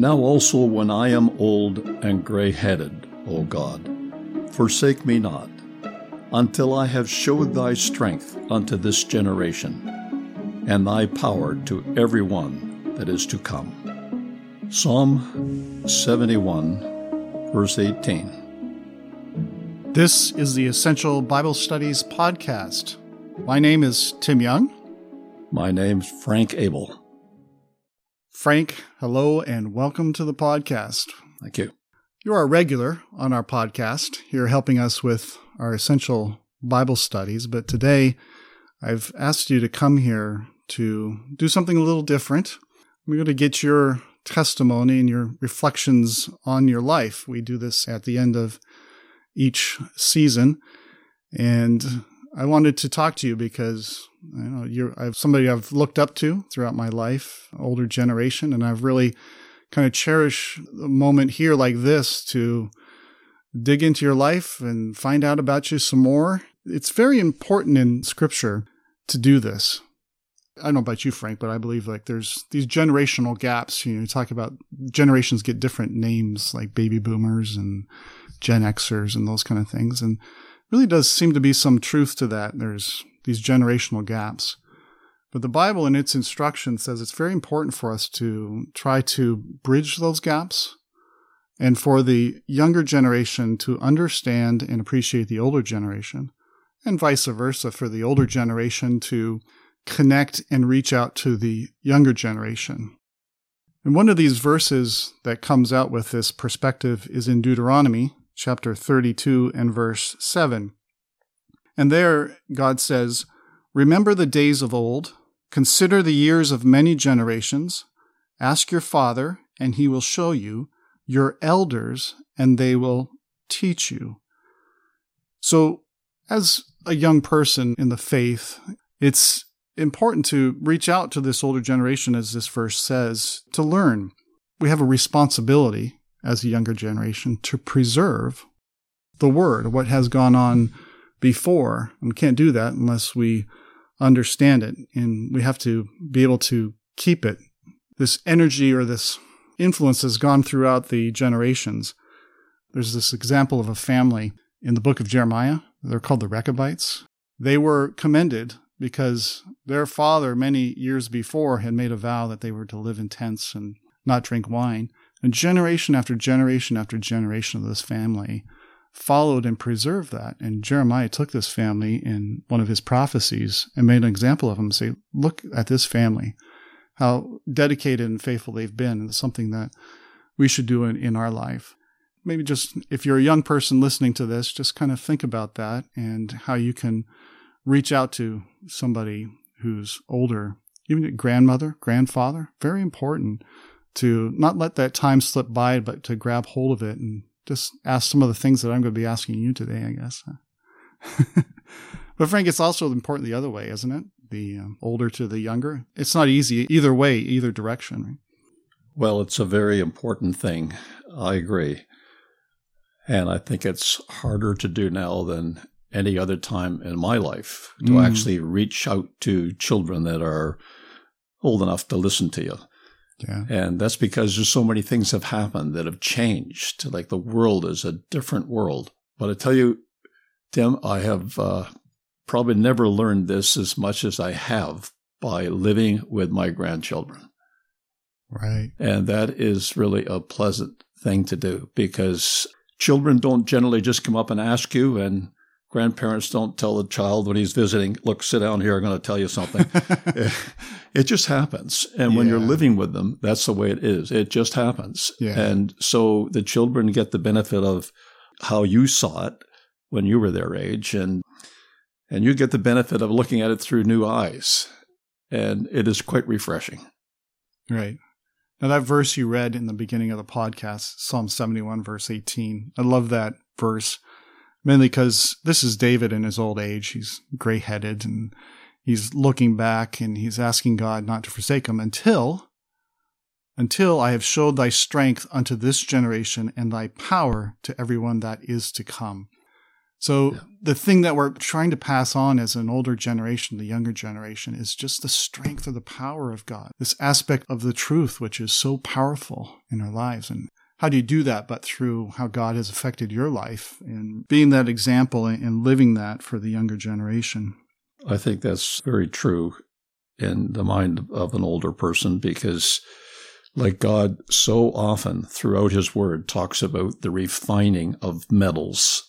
Now also, when I am old and gray headed, O God, forsake me not, until I have showed thy strength unto this generation, and thy power to every one that is to come. Psalm 71, verse 18. This is the Essential Bible Studies podcast. My name is Tim Young. My name's Frank Abel. Frank, hello and welcome to the podcast. Thank you. You're a regular on our podcast. You're helping us with our essential Bible studies, but today I've asked you to come here to do something a little different. We're going to get your testimony and your reflections on your life. We do this at the end of each season. And I wanted to talk to you because you know you're I've somebody I've looked up to throughout my life, older generation, and I've really kind of cherish a moment here like this to dig into your life and find out about you some more. It's very important in scripture to do this. I don't know about you, Frank, but I believe like there's these generational gaps. You know, you talk about generations get different names like baby boomers and Gen Xers and those kind of things. And really does seem to be some truth to that. There's these generational gaps. But the Bible in its instruction says it's very important for us to try to bridge those gaps and for the younger generation to understand and appreciate the older generation and vice versa for the older generation to connect and reach out to the younger generation. And one of these verses that comes out with this perspective is in Deuteronomy chapter 32 and verse 7. And there God says, Remember the days of old, consider the years of many generations, ask your father, and he will show you, your elders, and they will teach you. So, as a young person in the faith, it's important to reach out to this older generation, as this verse says, to learn. We have a responsibility as a younger generation to preserve the word, what has gone on before. And we can't do that unless we understand it. And we have to be able to keep it. This energy or this influence has gone throughout the generations. There's this example of a family in the book of Jeremiah. They're called the Rechabites. They were commended because their father, many years before, had made a vow that they were to live in tents and not drink wine. And generation after generation after generation of this family followed and preserved that. And Jeremiah took this family in one of his prophecies and made an example of them. Say, look at this family, how dedicated and faithful they've been. It's something that we should do in, in our life. Maybe just if you're a young person listening to this, just kind of think about that and how you can reach out to somebody who's older, even a grandmother, grandfather. Very important to not let that time slip by, but to grab hold of it and just ask some of the things that I'm going to be asking you today, I guess. but Frank, it's also important the other way, isn't it? The um, older to the younger. It's not easy either way, either direction. Right? Well, it's a very important thing. I agree. And I think it's harder to do now than any other time in my life to mm. actually reach out to children that are old enough to listen to you. Yeah. And that's because there's so many things have happened that have changed. Like the world is a different world. But I tell you, Tim, I have uh, probably never learned this as much as I have by living with my grandchildren. Right. And that is really a pleasant thing to do because children don't generally just come up and ask you and grandparents don't tell the child when he's visiting, look, sit down here, I'm going to tell you something. it just happens. And when you're living with them, that's the way it is. It just happens. Yeah. And so the children get the benefit of how you saw it when you were their age and and you get the benefit of looking at it through new eyes. And it is quite refreshing. Right. Now that verse you read in the beginning of the podcast, Psalm 71 verse 18. I love that verse mainly because this is David in his old age. He's gray headed and he's looking back and he's asking God not to forsake him until until I have showed thy strength unto this generation and thy power to everyone that is to come. So Yeah. the thing that we're trying to pass on as an older generation, the younger generation, is just the strength of the power of God. This aspect of the truth, which is so powerful in our lives. And how do you do that but through how God has affected your life and being that example and living that for the younger generation? I think that's very true in the mind of an older person because, like God so often throughout His Word talks about the refining of metals.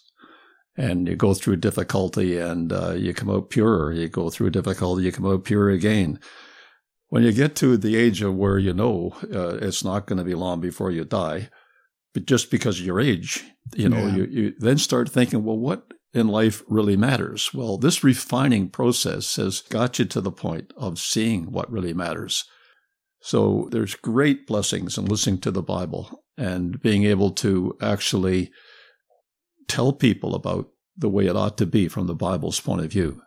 And you go through difficulty and uh, you come out purer. You go through difficulty, you come out pure again. When you get to the age of where you know uh, it's not going to be long before you die, but just because of your age, you know, Yeah. you, you then start thinking, well, what in life really matters? Well, this refining process has got you to the point of seeing what really matters. So there's great blessings in listening to the Bible and being able to actually tell people about the way it ought to be from the Bible's point of view.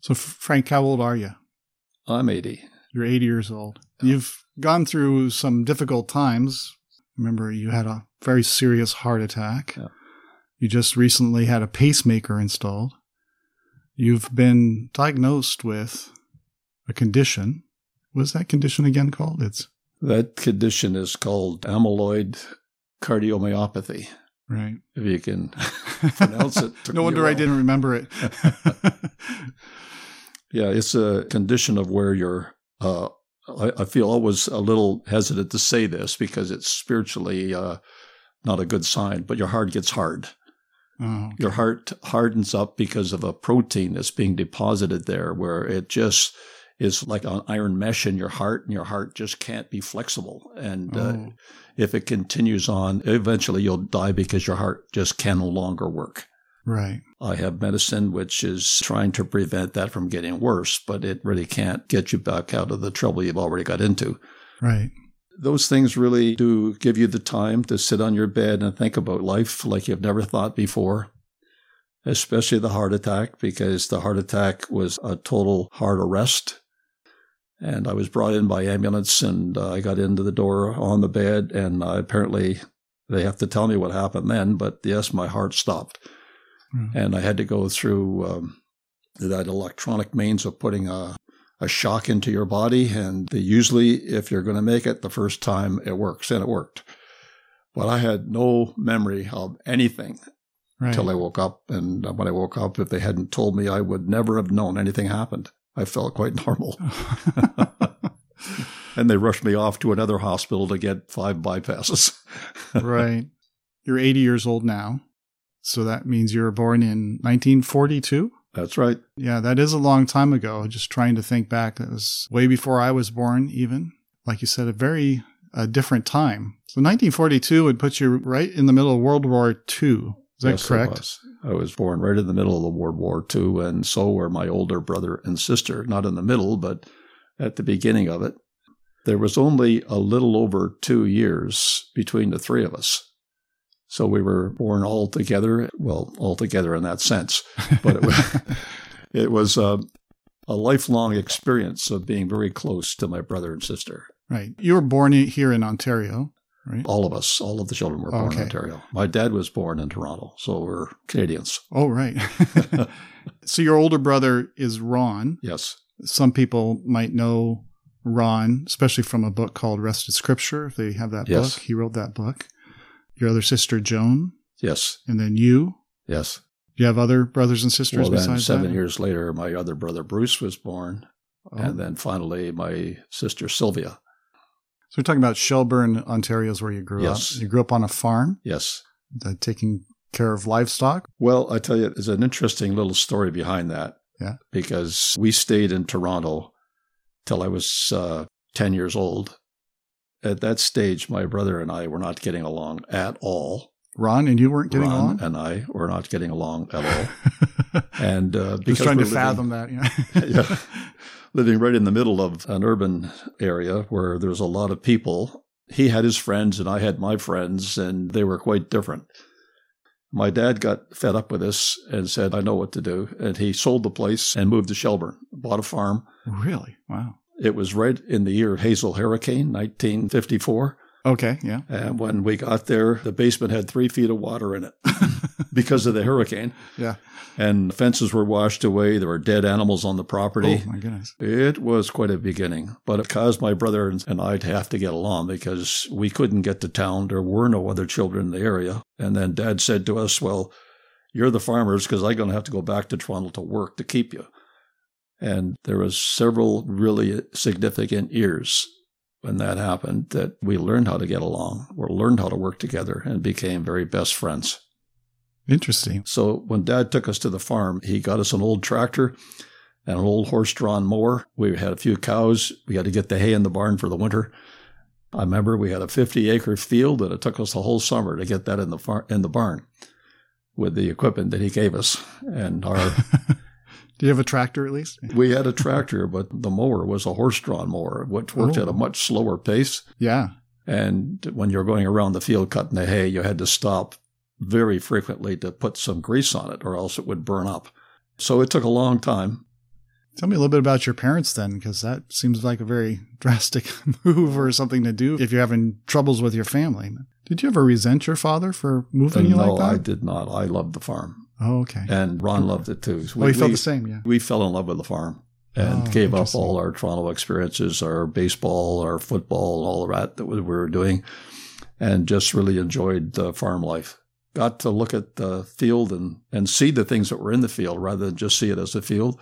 So, Frank, how old are you? I'm 80. You're 80 years old. You've gone through some difficult times. Remember, you had a very serious heart attack. Yeah. You just recently had a pacemaker installed. You've been diagnosed with a condition. What's that condition again called? It's That condition is called amyloid cardiomyopathy. right. If you can pronounce it. no wonder I didn't remember it. Yeah, it's a condition of where you're. Uh, I, I feel always a little hesitant to say this because it's spiritually uh, not a good sign, but your heart gets hard. oh, Your heart hardens up because of a protein that's being deposited there, where it just is like an iron mesh in your heart, and your heart just can't be flexible. And uh, oh, if it continues on, eventually you'll die because your heart just can no longer work. Right. I have medicine which is trying to prevent that from getting worse, but it really can't get you back out of the trouble you've already got into. Right. Those things really do give you the time to sit on your bed and think about life like you've never thought before, especially the heart attack, because the heart attack was a total heart arrest. And I was brought in by ambulance and uh, I got into the door on the bed, and uh, apparently they have to tell me what happened then, but yes, my heart stopped Mm. and I had to go through um, that electronic means of putting a, a shock into your body. And usually, if you're going to make it the first time, it works, and it worked. But I had no memory of anything Right. until I woke up. And when I woke up, if they hadn't told me, I would never have known anything happened. I felt quite normal. and they rushed me off to another hospital to get five bypasses. right. You're 80 years old now. So that means you were born in 1942? That's right. Yeah, that is a long time ago. Just trying to think back. That was way before I was born, even. Like you said, a very uh, different time. So 1942 would put you right in the middle of World War II. Is that Yes, correct? was. I was born right in the middle of the World War II, and so were my older brother and sister. Not in the middle, but at the beginning of it. There was only a little over two years between the three of us. So we were born all together, well, all together in that sense. But it was, it was uh, a lifelong experience of being very close to my brother and sister. Right. You were born here in Ontario, right? All of us, all of the children were born Okay. in Ontario. My dad was born in Toronto, so we're Canadians. Oh, right. so your older brother is Ron. Yes. Some people might know Ron, especially from a book called Wrested Scripture. If they have that Yes. book, he wrote that book. Your other sister, Joan, Yes. and then you. Yes. You have other brothers and sisters Well, then seven that? years later, my other brother Bruce was born, Oh. and then finally my sister Sylvia. So we're talking about Shelburne, Ontario, is where you grew Yes. up. You grew up on a farm, Yes. uh, taking care of livestock. Well, I tell you, there's an interesting little story behind that. Yeah. Because we stayed in Toronto till I was uh, 10 years old. At that stage, my brother and I were not getting along at all. Ron and you weren't getting Ron along. and I were not getting along at all. And uh, because Just trying to living- fathom that. Yeah. yeah. Living right in the middle of an urban area where there's a lot of people. He had his friends and I had my friends, and they were quite different. My dad got fed up with this and said, I know what to do. And he sold the place and moved to Shelburne, bought a farm. really? Wow. It was right in the year Hazel Hurricane, 1954. Okay, yeah. And when we got there, the basement had three feet of water in it because of the hurricane. Yeah. And fences were washed away. There were dead animals on the property. Oh, my goodness. It was quite a beginning, but it caused my brother and I to have to get along because we couldn't get to town. There were no other children in the area. And then dad said to us, Well, you're the farmers because I'm going to have to go back to Toronto to work to keep you. And there was several really significant years when that happened that we learned how to get along or learned how to work together and became very best friends. Interesting. So when dad took us to the farm, he got us an old tractor and an old horse drawn mower. We had a few cows. We had to get the hay in the barn for the winter. I remember we had a 50 acre field and it took us the whole summer to get that in the far- in the barn with the equipment that he gave us. And our Do you have a tractor at least? we had a tractor, but the mower was a horse drawn mower, which worked Oh. at a much slower pace. Yeah. And when you're going around the field cutting the hay, you had to stop very frequently to put some grease on it or else it would burn up. So it took a long time. Tell me a little bit about your parents then, because that seems like a very drastic move or something to do if you're having troubles with your family. Did you ever resent your father for moving you no, like that? No, I did not. I loved the farm. Oh, okay. And Ron loved it too. Oh, well, you felt we, the same, yeah. we fell in love with the farm and Oh, gave up all our Toronto experiences, our baseball, our football, all of that that we were doing, and just really enjoyed the farm life. Got to look at the field and, and see the things that were in the field rather than just see it as a field.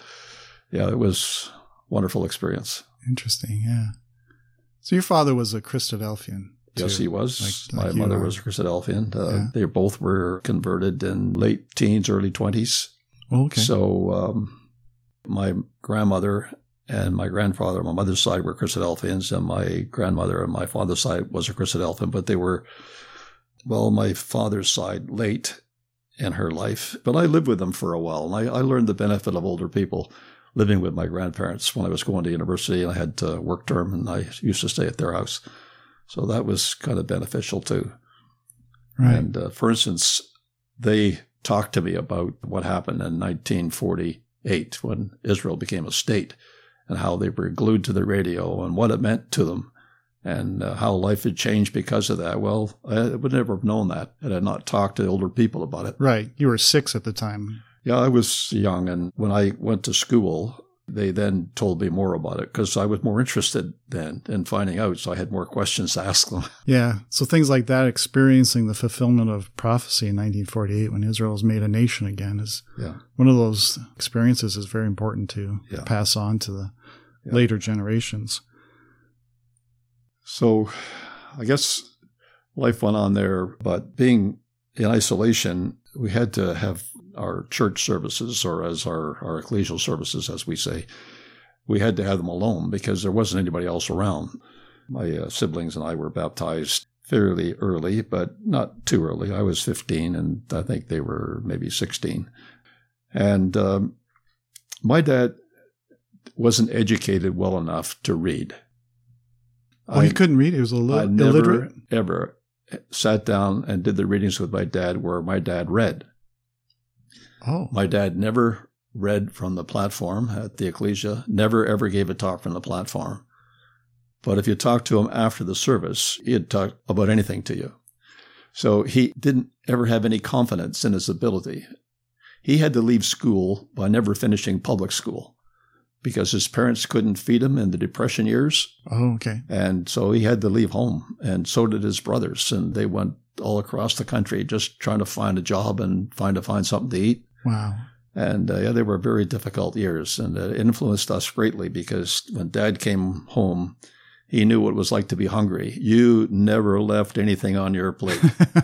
Yeah, it was a wonderful experience. Interesting, yeah. So your father was a Christadelphian. Yes, too. he was. like- like My mother are. was a Christadelphian. Uh, Yeah. They both were converted in late teens, early 20s. Oh, okay. So um, my grandmother and my grandfather on my mother's side were Christadelphians, and my grandmother on my father's side was a Christadelphian, but they were, well, my father's side late in her life. But I lived with them for a while, and I, I learned the benefit of older people living with my grandparents when I was going to university, and I had to work term, and I used to stay at their house. So that was kind of beneficial too. right. And uh, for instance, they talked to me about what happened in 1948 when Israel became a state and how they were glued to the radio and what it meant to them and uh, how life had changed because of that. Well, I would never have known that had I not talked to older people about it. right. You were six at the time. Yeah, I was young, and when I went to school, they then told me more about it because I was more interested then in finding out. So I had more questions to ask them. Yeah. So things like that, experiencing the fulfillment of prophecy in 1948 when Israel was made a nation again, is Yeah. one of those experiences is very important to Yeah. pass on to the Yeah. later generations. So I guess life went on there, but being in isolation, we had to have our church services, or as our, our ecclesial services, as we say, we had to have them alone because there wasn't anybody else around. My uh, siblings and I were baptized fairly early, but not too early. I was 15, and I think they were maybe 16. And um, my dad wasn't educated well enough to read. Oh, you couldn't read? He was a I little never illiterate? ever sat down and did the readings with my dad where my dad read. Oh. My dad never read from the platform at the ecclesia, never ever gave a talk from the platform. But if you talked to him after the service, he'd talk about anything to you. So he didn't ever have any confidence in his ability. He had to leave school by never finishing public school because his parents couldn't feed him in the depression years. Oh, okay. And so he had to leave home, and so did his brothers. And they went all across the country just trying to find a job and find to find something to eat. Wow. And uh, yeah, they were very difficult years, and it influenced us greatly because when Dad came home, he knew what it was like to be hungry. You never left anything on your plate,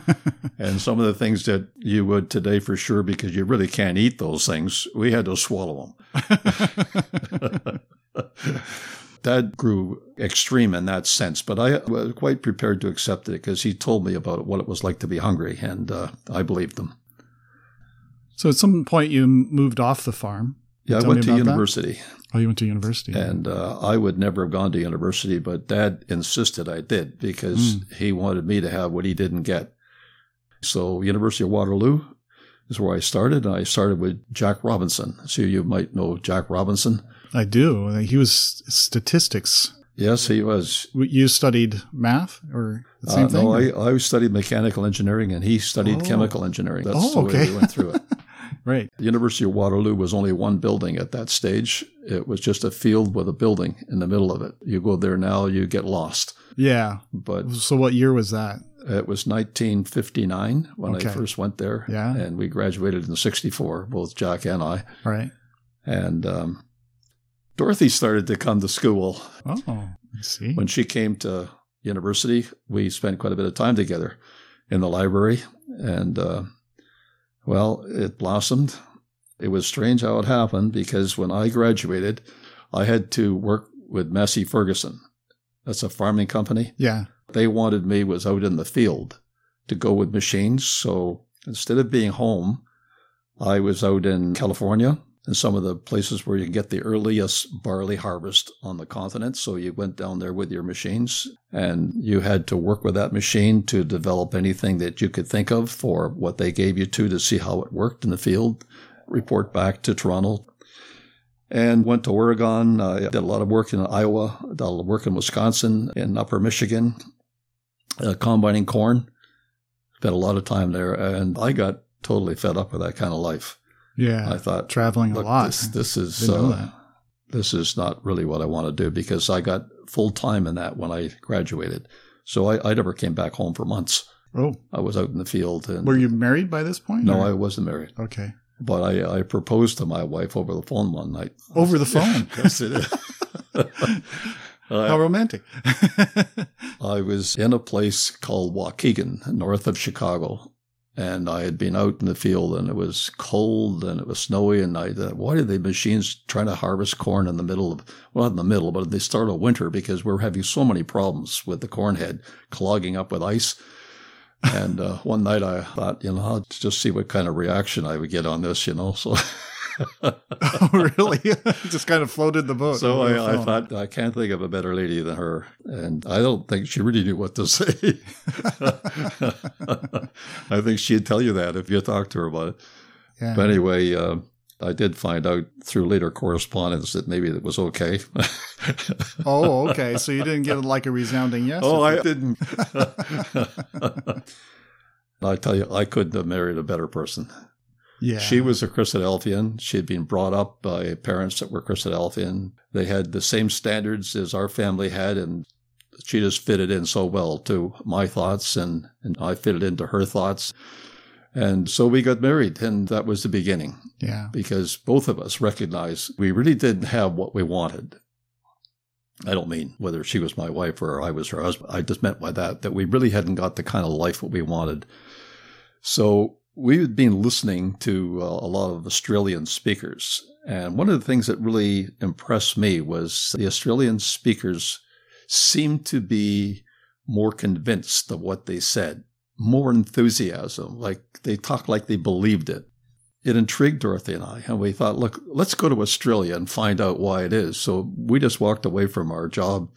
and some of the things that you would today for sure, because you really can't eat those things, we had to swallow them. that grew extreme in that sense, but I was quite prepared to accept it because he told me about what it was like to be hungry, and uh, I believed him. so at some point you moved off the farm. Yeah, I went to university. that. Oh, you went to university. and uh, I would never have gone to university, but Dad insisted I did because Mm. he wanted me to have what he didn't get. So, University of Waterloo is where I started, I started with Jack Robinson. So, you might know Jack Robinson. I do. He was statistics Yes, he was. You studied math or the same Uh, thing? no, I, I studied mechanical engineering and he studied Oh. chemical engineering. That's Oh, the way okay. we went through it. right. The University of Waterloo was only one building at that stage. It was just a field with a building in the middle of it. You go there now, you get lost. Yeah. But So what year was that? it was 1959 when Okay. I first went there. Yeah. And we graduated in 64, both Jack and I. Right. And um, Dorothy started to come to school. Oh, I see. When she came to university, we spent quite a bit of time together in the library. And, uh, well, it blossomed. It was strange how it happened because when I graduated, I had to work with Massey Ferguson. That's a farming company. Yeah. They wanted me was out in the field to go with machines. So instead of being home, I was out in California and some of the places where you get the earliest barley harvest on the continent. So you went down there with your machines and you had to work with that machine to develop anything that you could think of for what they gave you to to see how it worked in the field, report back to Toronto. And went to Oregon. I did a lot of work in Iowa, did a lot of work in Wisconsin, in Upper Michigan, uh, combining corn. Spent a lot of time there, and I got totally fed up with that kind of life. Yeah. I thought, Traveling a lot. this, this is uh, this is not really what I want to do because I got full time in that when I graduated. So I, I never came back home for months. Oh, I was out in the field. And were you married by this point? No, or- I wasn't married, Okay. but I, I proposed to my wife over the phone one night. Over the phone. yes, it is. How romantic. I was in a place called Waukegan, north of Chicago, and I had been out in the field, and it was cold and it was snowy, and I thought, why are the machines trying to harvest corn in the middle of, well, not in the middle, but at the start of winter because we're having so many problems with the corn head clogging up with ice. And uh, one night I thought, you know, I'll just see what kind of reaction I would get on this, you know. So, oh, really? Just kind of floated the boat. so I, I thought I can't think of a better lady than her, and I don't think she really knew what to say. I think she'd tell you that if you talked to her about it. yeah. But anyway, uh, I did find out through later correspondence that maybe it was okay. oh, okay. So you didn't get like a resounding yes. oh, I didn't. I tell you, I couldn't have married a better person. Yeah. She was a Christadelphian. She had been brought up by parents that were Christadelphian. They had the same standards as our family had, and she just fitted in so well to my thoughts, and, and I fitted into her thoughts. And so we got married, and that was the beginning Yeah. because both of us recognized we really didn't have what we wanted. I don't mean whether she was my wife or I was her husband. I just meant by that that we really hadn't got the kind of life that we wanted. So we had been listening to uh, a lot of Australian speakers. And one of the things that really impressed me was the Australian speakers seemed to be more convinced of what they said, more enthusiasm, like they talked like they believed it. It intrigued Dorothy and I, and we thought, look, let's go to Australia and find out why it is. So we just walked away from our job.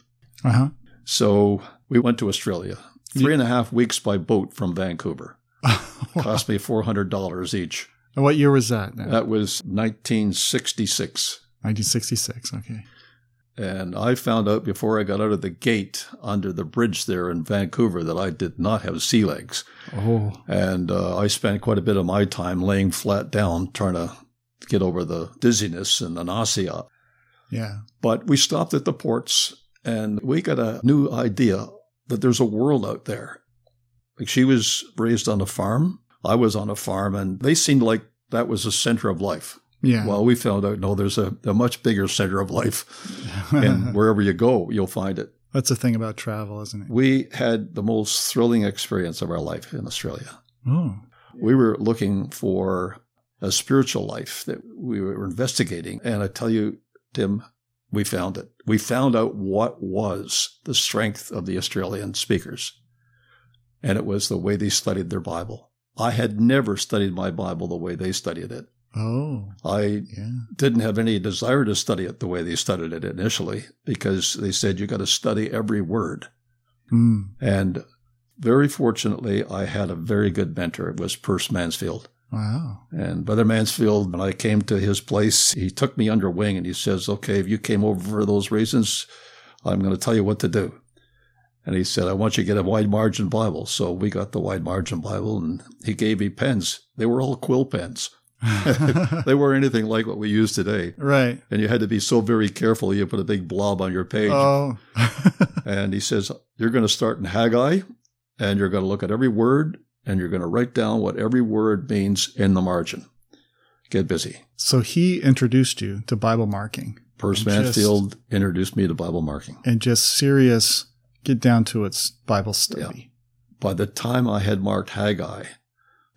Uh huh. So we went to Australia, three and a half weeks by boat from Vancouver. Cost me $400 each. And what year was that? Now? That was 1966. 1966. Okay. And I found out before I got out of the gate under the bridge there in Vancouver that I did not have sea legs. Oh, And uh, I spent quite a bit of my time laying flat down trying to get over the dizziness and the nausea. yeah. But we stopped at the ports and we got a new idea that there's a world out there. Like she was raised on a farm, I was on a farm, and they seemed like that was the center of life. Yeah. Well, we found out no, there's a, a much bigger center of life, and wherever you go, you'll find it. That's the thing about travel, isn't it? We had the most thrilling experience of our life in Australia. Oh, We were looking for a spiritual life that we were investigating. And I tell you, Tim, we found it. We found out what was the strength of the Australian speakers. And it was the way they studied their Bible. I had never studied my Bible the way they studied it. oh, I yeah. didn't have any desire to study it the way they studied it initially because they said you got to study every word. Mm. And very fortunately, I had a very good mentor. It was Perce Mansfield. Wow. And Brother Mansfield, when I came to his place, he took me under wing and he says, Okay, if you came over for those reasons, I'm going to tell you what to do. And he said, I want you to get a wide margin Bible. So we got the wide margin Bible and he gave me pens. They were all quill pens. they weren't anything like what we use today. Right. And you had to be so very careful. You put a big blob on your page. Oh. and he says, You're going to start in Haggai and you're going to look at every word and you're going to write down what every word means in the margin. Get busy. So he introduced you to Bible marking. And Mansfield introduced me to Bible marking. and just serious get down to its Bible study. By the time I had marked Haggai,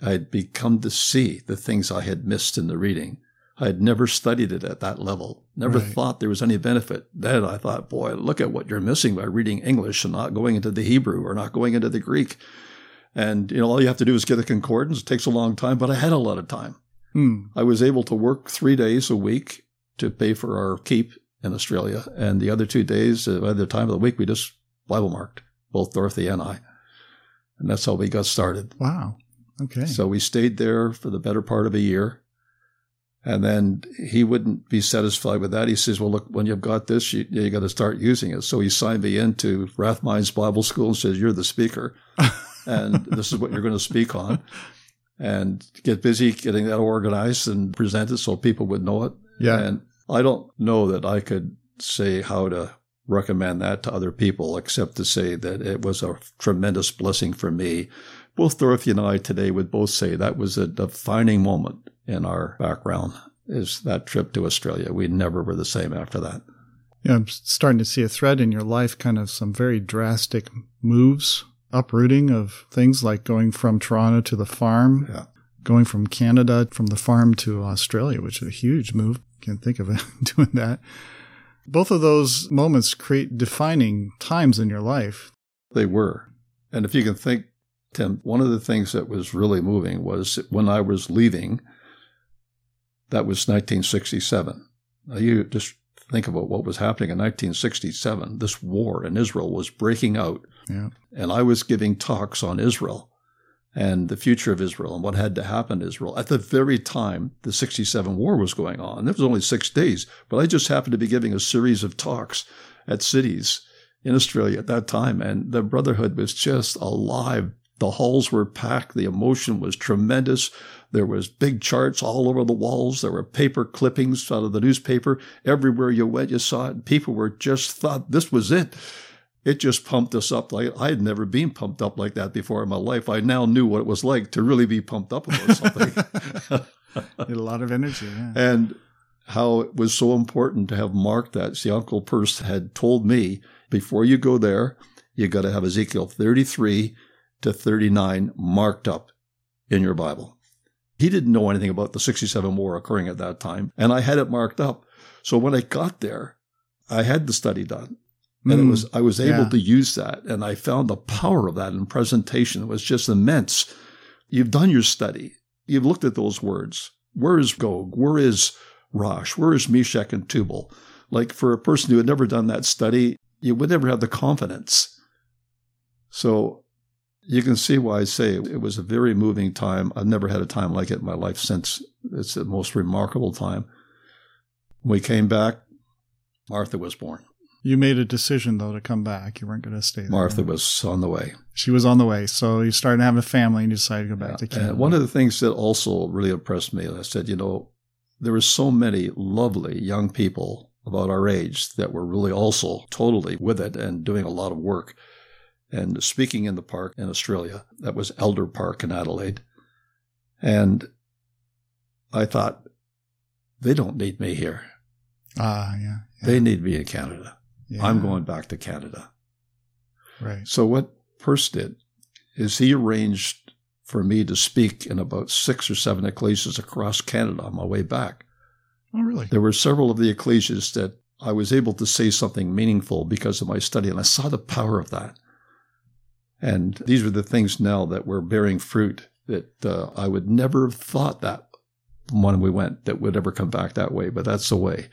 I had become to see the things I had missed in the reading. I had never studied it at that level, never Right. thought there was any benefit. Then I thought, boy, look at what you're missing by reading English and not going into the Hebrew or not going into the Greek. And, you know, all you have to do is get a concordance. It takes a long time, but I had a lot of time. Hmm. I was able to work three days a week to pay for our keep in Australia. And the other two days, by the time of the week, we just Bible marked, both Dorothy and I. And that's how we got started. Wow. Okay. So we stayed there for the better part of a year. And then he wouldn't be satisfied with that. He says, well, look, when you've got this, you, you got to start using it. So he signed me into Rathmines Bible School and says, you're the speaker. and this is what you're going to speak on. And get busy getting that organized and presented so people would know it. yeah. And I don't know that I could say how to recommend that to other people, except to say that it was a tremendous blessing for me. Both Dorothy and I today would both say that was a defining moment in our background is that trip to Australia. We never were the same after that. yeah. I'm starting to see a thread in your life, kind of some very drastic moves, uprooting of things like going from Toronto to the farm, Yeah. going from Canada, from the farm to Australia, which is a huge move. Can't think of it doing that. Both of those moments create defining times in your life. They were. And if you can think, Tim, one of the things that was really moving was when I was leaving, that was 1967. Now, you just think about what was happening in 1967. This war in Israel was breaking out, Yeah. and I was giving talks on Israel and the future of Israel and what had to happen to Israel at the very time the 67 war was going on. It was only six days, but I just happened to be giving a series of talks at cities in Australia at that time, and the Brotherhood was just alive. The halls were packed. The emotion was tremendous. There was big charts all over the walls. There were paper clippings out of the newspaper. Everywhere you went, you saw it. People were just thought this was it. It just pumped us up. Like I had never been pumped up like that before in my life. I now knew what it was like to really be pumped up about something. A lot of energy. Yeah. and how it was so important to have marked that. See, Uncle Perce had told me before you go there, you got to have Ezekiel 33 to 39 marked up in your Bible. He didn't know anything about the 67 war occurring at that time, and I had it marked up. So when I got there, I had the study done. And it Mm. was I was able yeah. to use that, and I found the power of that in presentation. Was just immense. You've done your study. You've looked at those words. Where is Gog? Where is Rosh? Where is Meshech and Tubal? Like for a person who had never done that study, you would never have the confidence. So you can see why I say it was a very moving time. I've never had a time like it in my life since. It's the most remarkable time. When we came back, Martha was born. You made a decision though to come back. You weren't going to stay there. Martha was on the way. She was on the way, so you started having a family and you decided to go back to Canada. And one of the things that also really impressed me, I said, you know, there were so many lovely young people about our age that were really also totally with it and doing a lot of work. And speaking in the park in Australia, that was Elder Park in Adelaide. And I thought, they don't need me here. ah, yeah, yeah, They need me in Canada. Yeah. I'm going back to Canada. right. So what Perce did is he arranged for me to speak in about six or seven ecclesias across Canada on my way back. Oh, really? There were several of the ecclesias that I was able to say something meaningful because of my study, and I saw the power of that. And these are the things now that were bearing fruit that uh, I would never have thought that when we went that would ever come back that way, but that's the way.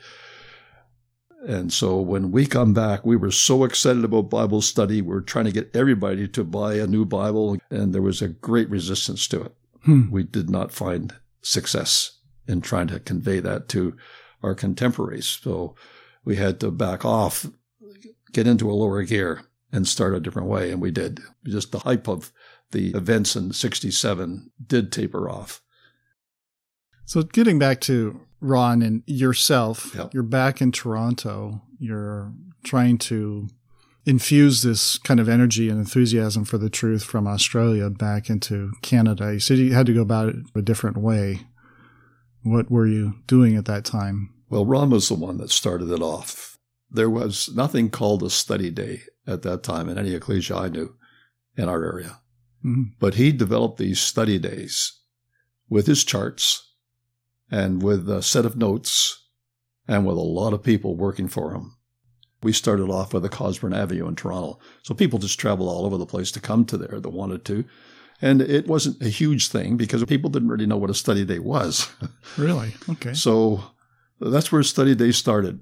And so when we come back, we were so excited about Bible study. We are trying to get everybody to buy a new Bible, and there was a great resistance to it. Hmm. We did not find success in trying to convey that to our contemporaries. So we had to back off get into a lower gear and start a different way. And we did. Just the hype of the events in 67 did taper off. So getting back to Ron and yourself, Yep. you're back in Toronto. You're trying to infuse this kind of energy and enthusiasm for the truth from Australia back into Canada. You said you had to go about it a different way. What were you doing at that time? Well, Ron was the one that started it off. There was nothing called a study day at that time in any ecclesia I knew in our area. Mhm. But he developed these study days with his charts and with a set of notes and with a lot of people working for him. We started off with the Cosburn Avenue in Toronto. So people just traveled all over the place to come to there that wanted to. And it wasn't a huge thing because people didn't really know what a study day was. Really? Okay. So that's where study day started.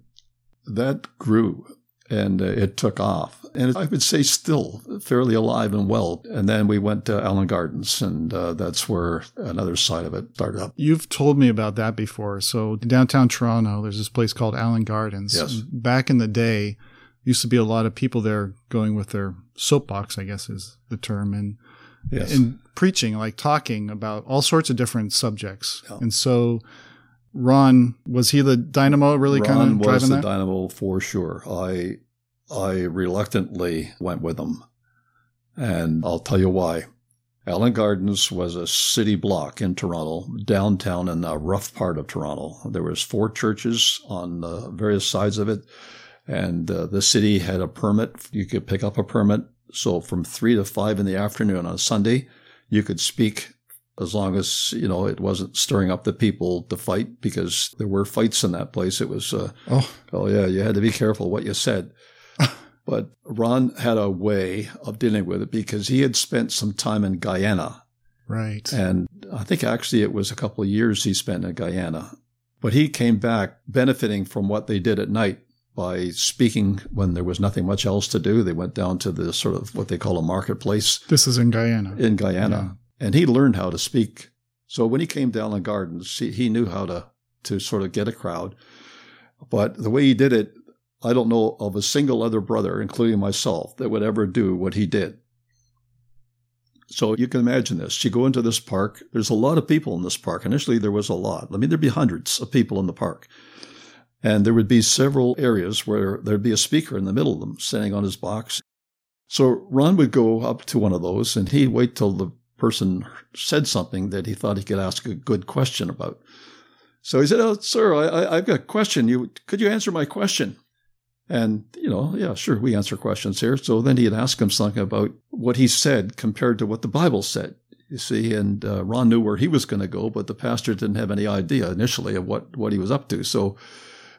That grew and uh, it took off. And I would say still fairly alive and well. And then we went to Allen Gardens, and uh, that's where another side of it started up. You've told me about that before. So in downtown Toronto, there's this place called Allen Gardens. Yes. Back in the day, used to be a lot of people there going with their soapbox, I guess is the term, and Yes. and preaching, like talking about all sorts of different subjects. Yeah. And so Ron, was he the dynamo really kind Ron of was driving the that? dynamo for sure. I I reluctantly went with him, and I'll tell you why. Allen Gardens was a city block in Toronto, downtown in a rough part of Toronto. There was four churches on uh, various sides of it, and uh, the city had a permit. You could pick up a permit. So from three to five in the afternoon on Sunday, you could speak as long as you know it wasn't stirring up the people to fight because there were fights in that place. It was uh, oh, oh yeah, you had to be careful what you said. but Ron had a way of dealing with it because he had spent some time in Guyana, right. and I think actually it was a couple of years he spent in Guyana. But he came back benefiting from what they did at night by speaking when there was nothing much else to do. They went down to the sort of what they call a marketplace This is in Guyana. in Guyana, and he learned how to speak. So when he came down in Gardens, he, he knew how to to sort of get a crowd. But the way he did it, I don't know of a single other brother, including myself, that would ever do what he did. So you can imagine this. You go into this park. There's a lot of people in this park. Initially, there was a lot. I mean, there'd be hundreds of people in the park. And there would be several areas where there'd be a speaker in the middle of them standing on his box. So Ron would go up to one of those and he'd wait till the person said something that he thought he could ask a good question about. So he said, "Oh, sir, I, I've got a question. You could you answer my question?" And you know, yeah, sure, we answer questions here. So then he'd ask him something about what he said compared to what the Bible said. You see, and uh, Ron knew where he was going to go, but the pastor didn't have any idea initially of what what he was up to. So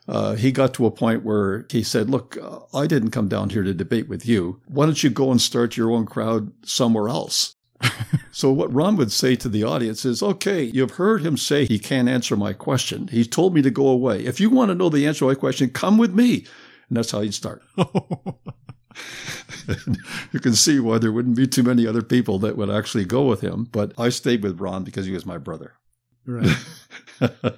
uh, he got to a point where he said, Look, uh, I didn't come down here to debate with you. Why don't you go and start your own crowd somewhere else? so, what Ron would say to the audience is, Okay, you've heard him say he can't answer my question. He told me to go away. If you want to know the answer to my question, come with me. And that's how he'd start. you can see why there wouldn't be too many other people that would actually go with him. But I stayed with Ron because he was my brother. right.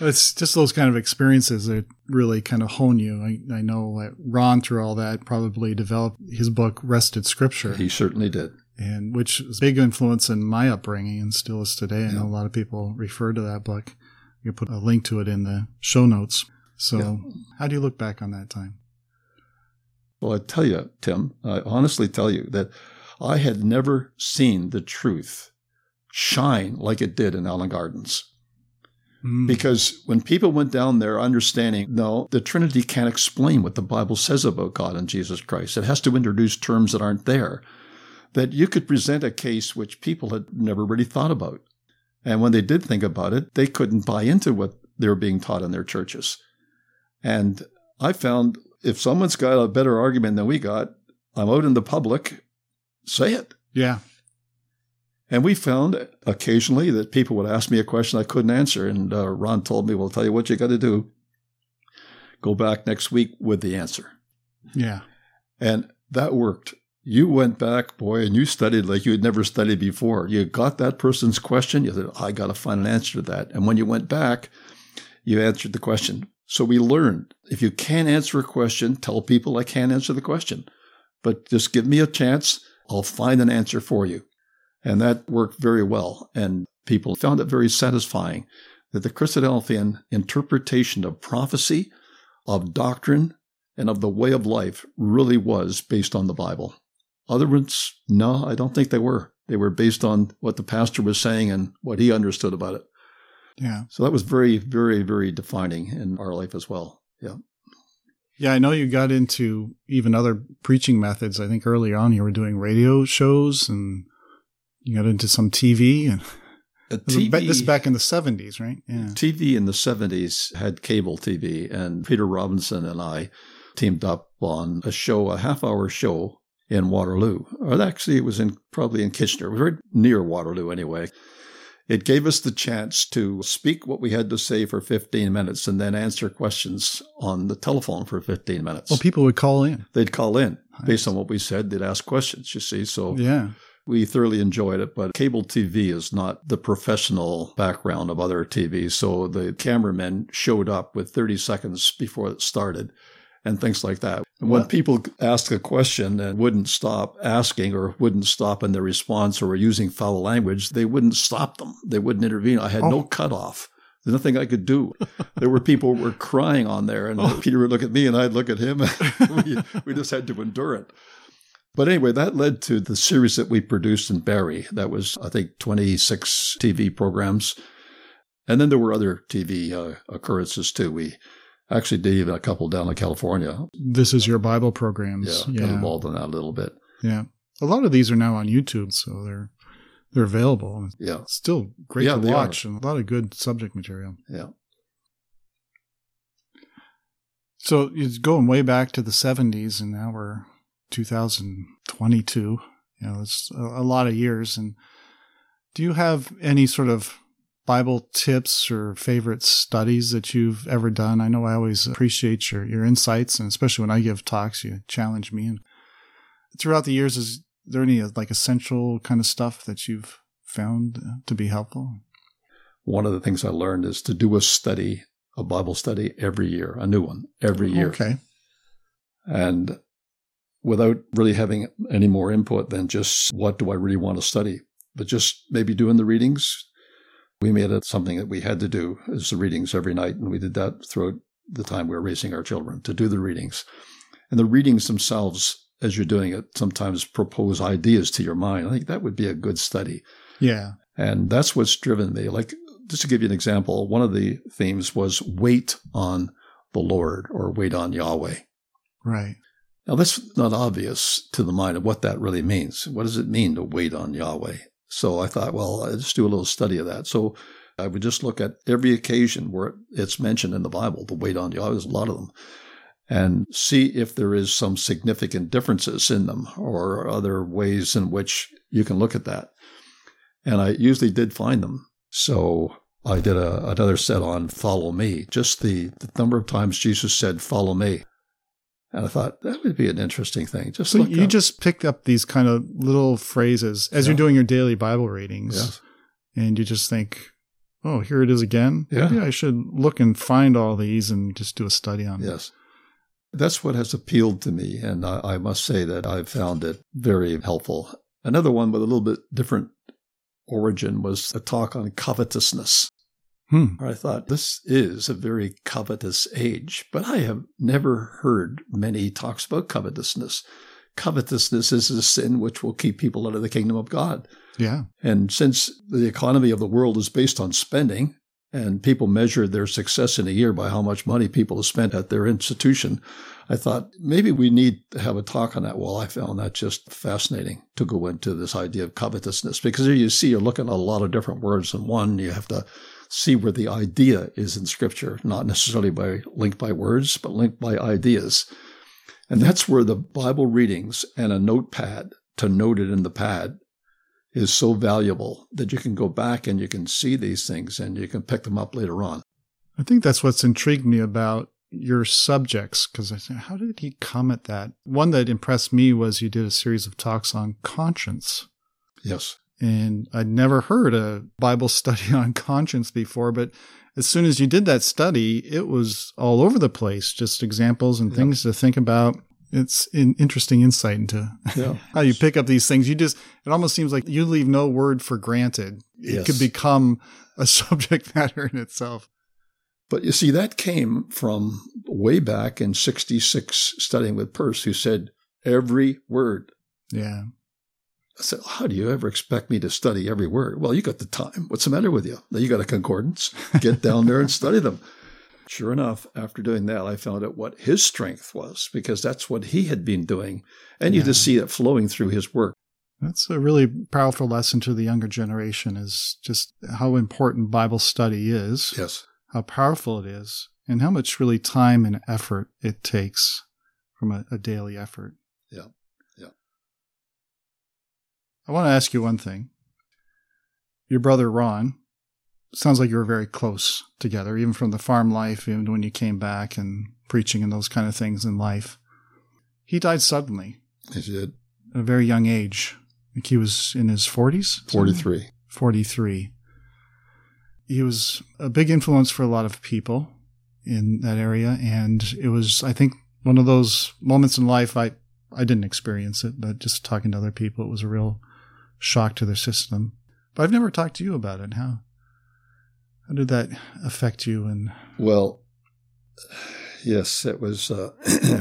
It's just those kind of experiences that really kind of hone you. I, I know that Ron, through all that, probably developed his book, Wrested Scripture, he certainly did. And which is a big influence in my upbringing and still is today. And Yeah. a lot of people refer to that book. You can put a link to it in the show notes. So, Yeah. how do you look back on that time? Well, I tell you, Tim, I honestly tell you that I had never seen the truth shine like it did in Allen Gardens. Mm. Because when people went down there understanding, no, the Trinity can't explain what the Bible says about God and Jesus Christ. It has to introduce terms that aren't there. That you could present a case which people had never really thought about. And when they did think about it, they couldn't buy into what they were being taught in their churches. And I found if someone's got a better argument than we got, I'm out in the public, say it. yeah. And we found occasionally that people would ask me a question I couldn't answer. And uh, Ron told me, well, tell you what you got to do. Go back next week with the answer. Yeah. And that worked. You went back, boy, and you studied like you had never studied before. You got that person's question. You said, I got to find an answer to that. And when you went back, you answered the question So we learned if you can't answer a question, tell people I can't answer the question, but just give me a chance. I'll find an answer for you. And that worked very well. And people found it very satisfying that the Christadelphian interpretation of prophecy, of doctrine, and of the way of life really was based on the Bible. Other ones, no, I don't think they were. They were based on what the pastor was saying and what he understood about it. Yeah. So that was very, very, very defining in our life as well. Yeah. Yeah, I know you got into even other preaching methods. I think early on you were doing radio shows and you got into some TV and TV, this back in the 70s, right? Yeah. TV in the 70s had cable TV and Peter Robinson and I teamed up on a show, a half hour show in Waterloo. Or actually, it was in probably in Kitchener. It was very near Waterloo anyway. It gave us the chance to speak what we had to say for 15 minutes and then answer questions on the telephone for 15 minutes. Well, people would call in. They'd call in nice. based on what we said. They'd ask questions, you see. So, yeah. We thoroughly enjoyed it, but cable TV is not the professional background of other TVs. So the cameramen showed up with 30 seconds before it started and things like that. when people asked a question and wouldn't stop asking or wouldn't stop in their response or were using foul language, they wouldn't stop them. They wouldn't intervene. I had oh. no cutoff. There's nothing I could do. There were people who were crying on there, and oh. Peter would look at me, and I'd look at him. we, we just had to endure it. But anyway, that led to the series that we produced in Barrie. That was, I think, 26 TV programs. And then there were other TV uh, occurrences too. We actually did even a couple down in California. This is your Bible programs. Yeah, got involved in that a little bit. Yeah, a lot of these are now on YouTube, so they're they're available. Yeah, still great yeah, to watch, are. and a lot of good subject material. Yeah. So it's going way back to the '70s, and now we're 2022. You know, it's a lot of years. And do you have any sort of Bible tips or favorite studies that you've ever done? I know I always appreciate your, your insights, and especially when I give talks, you challenge me. And throughout the years, is there any uh, like essential kind of stuff that you've found uh, to be helpful? One of the things I learned is to do a study, a Bible study every year, a new one every year. Okay. And without really having any more input than just what do I really want to study, but just maybe doing the readings, we made it something that we had to do is the readings every night. And we did that throughout the time we were raising our children to do the readings. And the readings themselves, as you're doing it, sometimes propose ideas to your mind. I think that would be a good study. Yeah. And that's what's driven me. Like, just to give you an example, one of the themes was wait on the Lord or wait on Yahweh. Right. Now, that's not obvious to the mind of what that really means. What does it mean to wait on Yahweh? So I thought, well, let's do a little study of that. So I would just look at every occasion where it's mentioned in the Bible, the wait on Yahweh, there's a lot of them, and see if there is some significant differences in them or other ways in which you can look at that. And I usually did find them. So I did a, another set on follow me, just the, the number of times Jesus said, follow me. And I thought that would be an interesting thing. Just so you up. just picked up these kind of little phrases as yeah. you're doing your daily Bible readings, yes. and you just think, "Oh, here it is again. Yeah. Maybe I should look and find all these and just do a study on." Yes, that's what has appealed to me, and I, I must say that I've found it very helpful. Another one with a little bit different origin was a talk on covetousness. Hmm. I thought, this is a very covetous age, but I have never heard many talks about covetousness. Covetousness is a sin which will keep people out of the kingdom of God. Yeah. And since the economy of the world is based on spending, and people measure their success in a year by how much money people have spent at their institution, I thought maybe we need to have a talk on that. Well, I found that just fascinating to go into this idea of covetousness because here you see you're looking at a lot of different words in one. You have to see where the idea is in scripture, not necessarily by linked by words, but linked by ideas. And that's where the Bible readings and a notepad to note it in the pad is so valuable that you can go back and you can see these things and you can pick them up later on. I think that's what's intrigued me about your subjects because I said, how did he come at that? One that impressed me was you did a series of talks on conscience. Yes. And I'd never heard a Bible study on conscience before, but as soon as you did that study, it was all over the place, just examples and things to think about. It's an interesting insight into Yeah. how you pick up these things. You just, it almost seems like you leave no word for granted. It Yes. could become a subject matter in itself. But you see, that came from way back in 66 studying with Perce, who said every word. Yeah. I said, How do you ever expect me to study every word? Well, you got the time. What's the matter with you? Now you got a concordance. Get down there and study them. Sure enough, after doing that, I found out what his strength was because that's what he had been doing. And you just see it flowing through his work. That's a really powerful lesson to the younger generation is just how important Bible study is, Yes. how powerful it is, and how much really time and effort it takes from a, a daily effort. Yeah. I want to ask you one thing. Your brother Ron, sounds like you were very close together, even from the farm life, even when you came back and preaching and those kind of things in life. He died suddenly He did. at a very young age. I think he was in his 40s? 43. 43. He was a big influence for a lot of people in that area. And it was, I think, one of those moments in life I, I didn't experience it, but just talking to other people, it was a real shock to their system. But I've never talked to you about it. How, how did that affect you? And Well, yes, it was a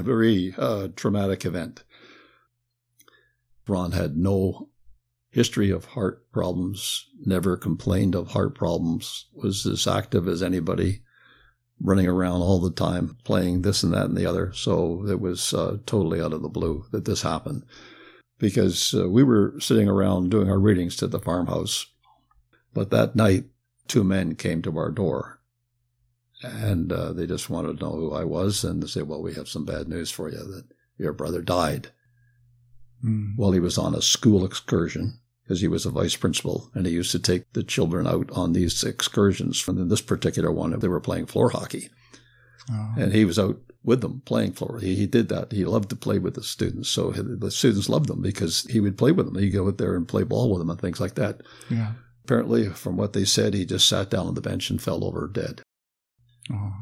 very uh, traumatic event. Ron had no history of heart problems, never complained of heart problems, was as active as anybody, running around all the time, playing this and that and the other. So it was uh, totally out of the blue that this happened because uh, we were sitting around doing our readings to the farmhouse. But that night, two men came to our door. And uh, they just wanted to know who I was and they said, Well, we have some bad news for you that your brother died. Mm, while he was on a school excursion because he was a vice principal and he used to take the children out on these excursions. And in this particular one, they were playing floor hockey. Oh, and he was out with them playing floor. He, he did that. He loved to play with the students. So the students loved him because he would play with them. He'd go out there and play ball with them and things like that. yeah. Apparently, from what they said, he just sat down on the bench and fell over dead. Oh,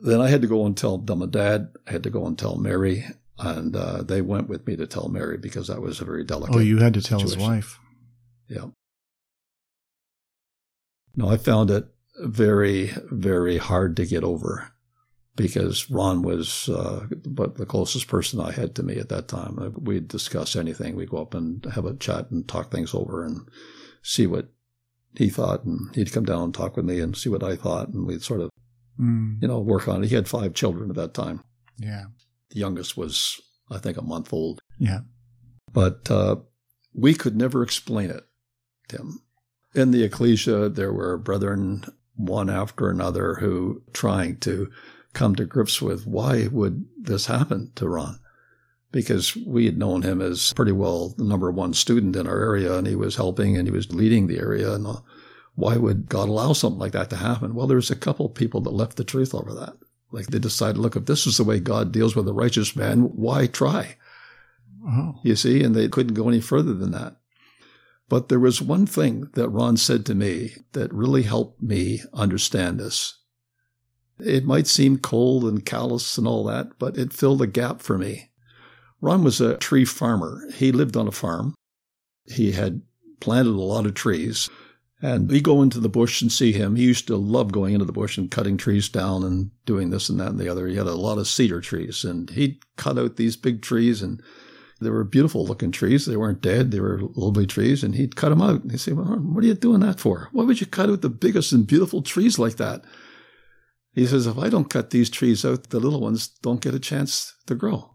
Then I had to go and tell and dad. I had to go and tell Mary, and uh, they went with me to tell Mary because that was a very delicate. oh, you had to tell his wife. Yeah. No, I found it very, very hard to get over because Ron was uh, but the closest person I had to me at that time. Uh, We'd discuss anything. We'd go up and have a chat and talk things over and see what he thought, and he'd come down and talk with me and see what I thought, and we'd sort of Mm, you know work on it. He had five children at that time. yeah. The youngest was, I think, a month old. Yeah. But uh, we could never explain it, Tim. In the ecclesia, there were brethren, one after another, who trying to come to grips with why would this happen to Ron? Because we had known him as pretty well the number one student in our area, and he was helping and he was leading the area. And uh, why would God allow something like that to happen? Well, there's a couple of people that left the truth over that. Like they decided, look, if this is the way God deals with a righteous man, why try? Oh, you see, and they couldn't go any further than that. But there was one thing that Ron said to me that really helped me understand this. It might seem cold and callous and all that, but it filled a gap for me. Ron was a tree farmer. He lived on a farm. He had planted a lot of trees. And we go into the bush and see him. He used to love going into the bush and cutting trees down and doing this and that and the other. He had a lot of cedar trees and he'd cut out these big trees and they were beautiful looking trees. They weren't dead. They were lovely trees. And he'd cut them out. And he'd say, well, what are you doing that for? Why would you cut out the biggest and beautiful trees like that? He says, if I don't cut these trees out, the little ones don't get a chance to grow.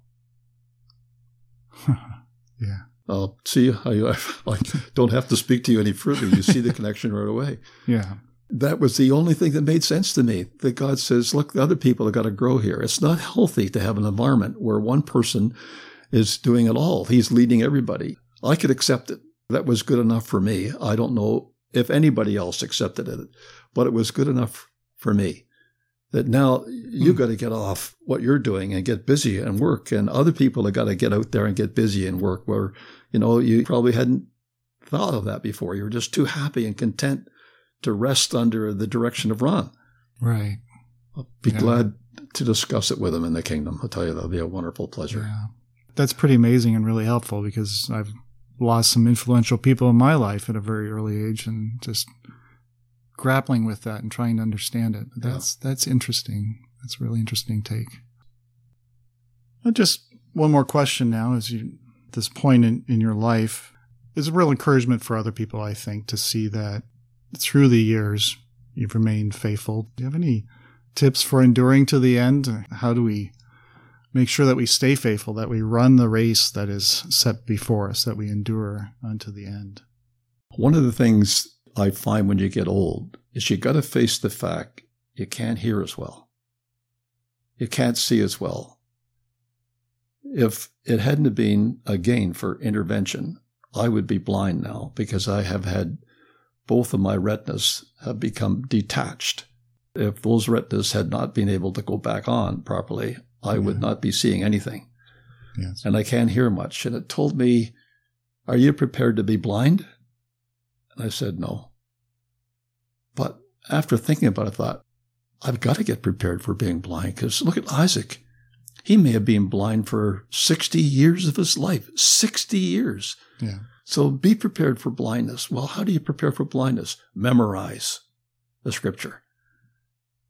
yeah. I'll see how you, I don't have to speak to you any further. You see the connection right away. Yeah. That was the only thing that made sense to me. That God says, look, the other people have got to grow here. It's not healthy to have an environment where one person is doing it all. He's leading everybody. I could accept it. That was good enough for me. I don't know if anybody else accepted it, but it was good enough for me that now you mm. got to get off what you're doing and get busy and work. And other people have got to get out there and get busy and work where, you know, you probably hadn't thought of that before. You were just too happy and content to rest under the direction of Ron. Right. I'll be yeah. glad to discuss it with him in the kingdom. I'll tell you, that'll be a wonderful pleasure. Yeah. That's pretty amazing and really helpful because I've lost some influential people in my life at a very early age and just grappling with that and trying to understand it. That's yeah. that's interesting. That's a really interesting take. Uh, just one more question now as you this point in, in your life is a real encouragement for other people, I think, to see that through the years you've remained faithful. Do you have any tips for enduring to the end? How do we make sure that we stay faithful, that we run the race that is set before us, that we endure unto the end? One of the things I find when you get old is you got to face the fact you can't hear as well. You can't see as well. If it hadn't been again for intervention, I would be blind now because I have had both of my retinas have become detached. If those retinas had not been able to go back on properly, I would not be seeing anything. Yes. And I can't hear much. And it told me, Are you prepared to be blind? And I said, No. But after thinking about it, I thought, I've got to get prepared for being blind because look at Isaac. He may have been blind for 60 years of his life. 60 years. Yeah. So be prepared for blindness. Well, how do you prepare for blindness? Memorize the scripture.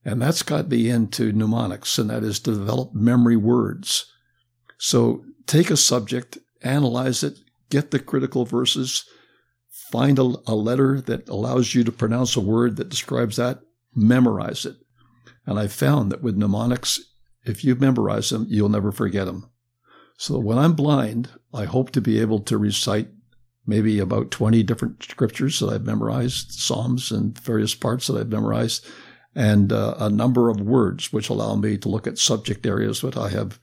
And that's got me into mnemonics, and that is develop memory words. So take a subject, analyze it, get the critical verses, find a, a letter that allows you to pronounce a word that describes that, memorize it. And I found that with mnemonics, if you memorize them, you'll never forget them. So when I'm blind, I hope to be able to recite maybe about 20 different scriptures that I've memorized, Psalms and various parts that I've memorized, and uh, a number of words which allow me to look at subject areas that I have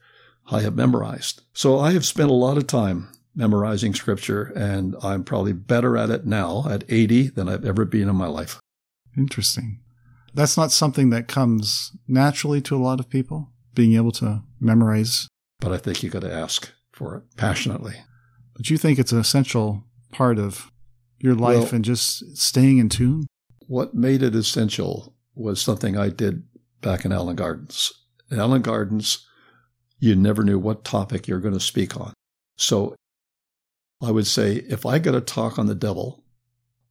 I have memorized. So I have spent a lot of time memorizing scripture, and I'm probably better at it now at 80 than I've ever been in my life. Interesting. That's not something that comes naturally to a lot of people, being able to memorize. But I think you got to ask for it passionately. But you think it's an essential part of your life well, and just staying in tune? What made it essential was something I did back in Allan Gardens. In Allan Gardens, you never knew what topic you're going to speak on. So I would say if I got a talk on the devil,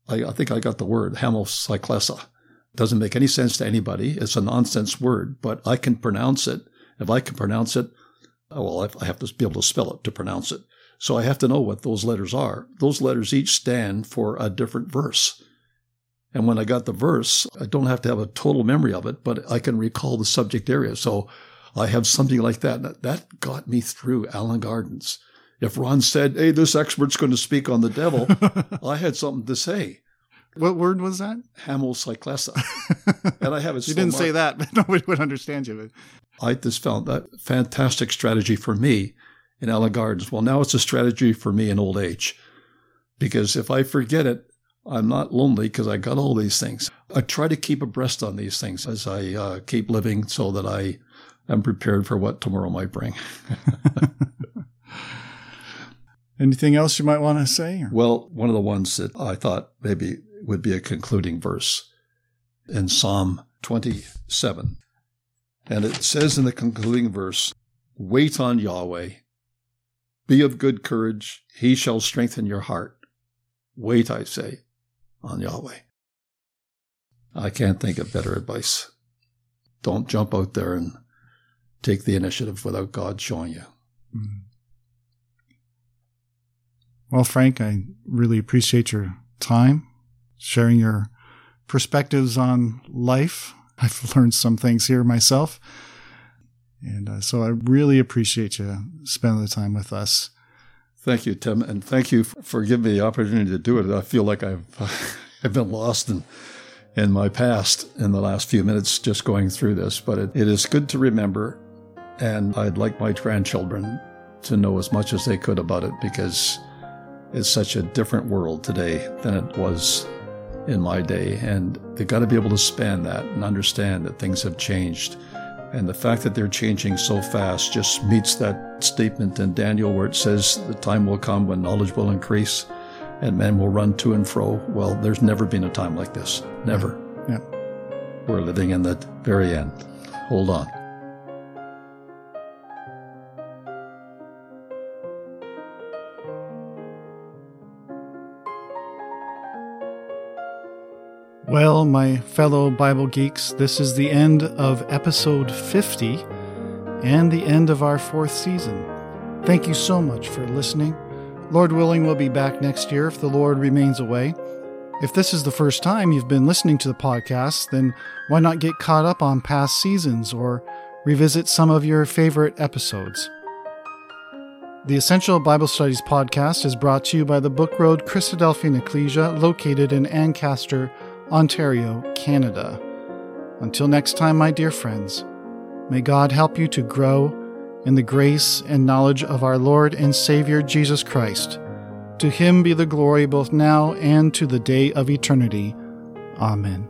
I, I think I got the word hamocyclesa. Doesn't make any sense to anybody. It's a nonsense word, but I can pronounce it. If I can pronounce it, oh, well, I have to be able to spell it to pronounce it. So I have to know what those letters are. Those letters each stand for a different verse. And when I got the verse, I don't have to have a total memory of it, but I can recall the subject area. So I have something like that. That got me through Allan Gardens. If Ron said, Hey, this expert's going to speak on the devil, I had something to say. What word was that? Hamocyclesa. and I have it. you didn't marked. say that, but nobody would understand you. I just found that fantastic strategy for me in Allan Gardens. Well, now it's a strategy for me in old age. Because if I forget it, I'm not lonely because I got all these things. I try to keep abreast on these things as I uh, keep living so that I am prepared for what tomorrow might bring. Anything else you might want to say? Or? Well, one of the ones that I thought maybe would be a concluding verse in Psalm 27. And it says in the concluding verse, Wait on Yahweh, be of good courage, he shall strengthen your heart. Wait, I say, on Yahweh. I can't think of better advice. Don't jump out there and take the initiative without God showing you. Mm-hmm. Well, Frank, I really appreciate your time, sharing your perspectives on life. I've learned some things here myself. And uh, so I really appreciate you spending the time with us. Thank you, Tim. And thank you for giving me the opportunity to do it. I feel like I've, I've been lost in, in my past in the last few minutes just going through this. But it, it is good to remember. And I'd like my grandchildren to know as much as they could about it because it's such a different world today than it was in my day. And they've got to be able to span that and understand that things have changed. And the fact that they're changing so fast just meets that statement in Daniel where it says the time will come when knowledge will increase and men will run to and fro. Well, there's never been a time like this. Never. Yeah. We're living in the very end. Hold on. Well, my fellow Bible geeks, this is the end of episode 50 and the end of our fourth season. Thank you so much for listening. Lord willing, we'll be back next year if the Lord remains away. If this is the first time you've been listening to the podcast, then why not get caught up on past seasons or revisit some of your favorite episodes? The Essential Bible Studies podcast is brought to you by the Book Road Christadelphian Ecclesia, located in Ancaster, Ontario, Canada. Until next time, my dear friends, may God help you to grow in the grace and knowledge of our Lord and Savior Jesus Christ. To him be the glory both now and to the day of eternity. Amen.